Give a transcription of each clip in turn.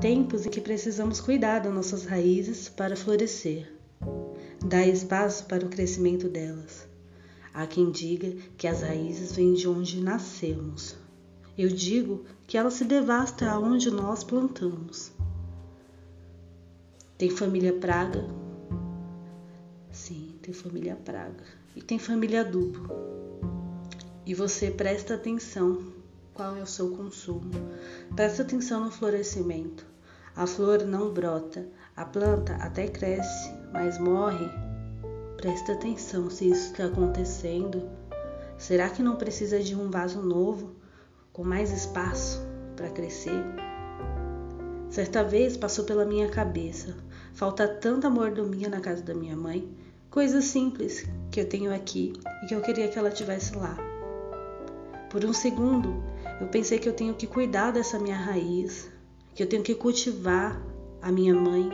tempos em que precisamos cuidar das nossas raízes para florescer. Dar espaço para o crescimento delas. Há quem diga que as raízes vêm de onde nascemos. Eu digo que elas se devastam aonde nós plantamos. Tem família praga? Sim, tem família praga. E tem família adubo. E você presta atenção qual é o seu consumo. Presta atenção no florescimento. A flor não brota, a planta até cresce, mas morre. Presta atenção se isso está acontecendo. Será que não precisa de um vaso novo, com mais espaço para crescer? Certa vez passou pela minha cabeça: falta tanta mordomia na casa da minha mãe, coisas simples que eu tenho aqui e que eu queria que ela tivesse lá. Por um segundo, eu pensei que eu tenho que cuidar dessa minha raiz, que eu tenho que cultivar a minha mãe,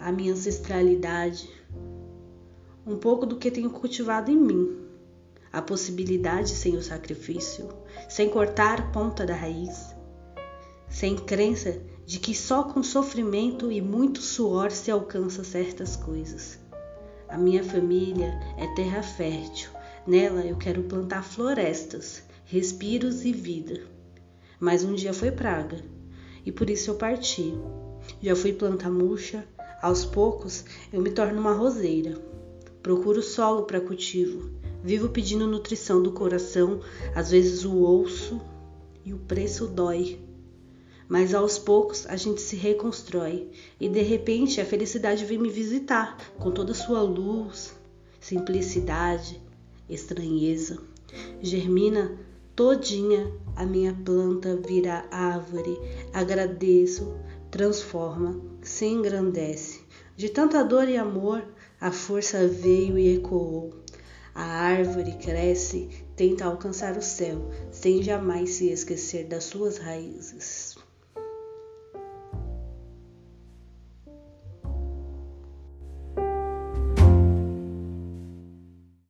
a minha ancestralidade, um pouco do que tenho cultivado em mim, a possibilidade sem o sacrifício, sem cortar ponta da raiz sem crença de que só com sofrimento e muito suor se alcança certas coisas. A minha família é terra fértil, nela eu quero plantar florestas, respiros e vida. Mas um dia foi praga, e por isso eu parti. Já fui planta murcha, aos poucos eu me torno uma roseira. Procuro solo para cultivo, vivo pedindo nutrição do coração, às vezes o ouço e o preço dói mas aos poucos a gente se reconstrói e de repente a felicidade vem me visitar com toda sua luz, simplicidade, estranheza. Germina todinha a minha planta vira árvore, agradeço, transforma, se engrandece. De tanta dor e amor, a força veio e ecoou. A árvore cresce, tenta alcançar o céu, sem jamais se esquecer das suas raízes.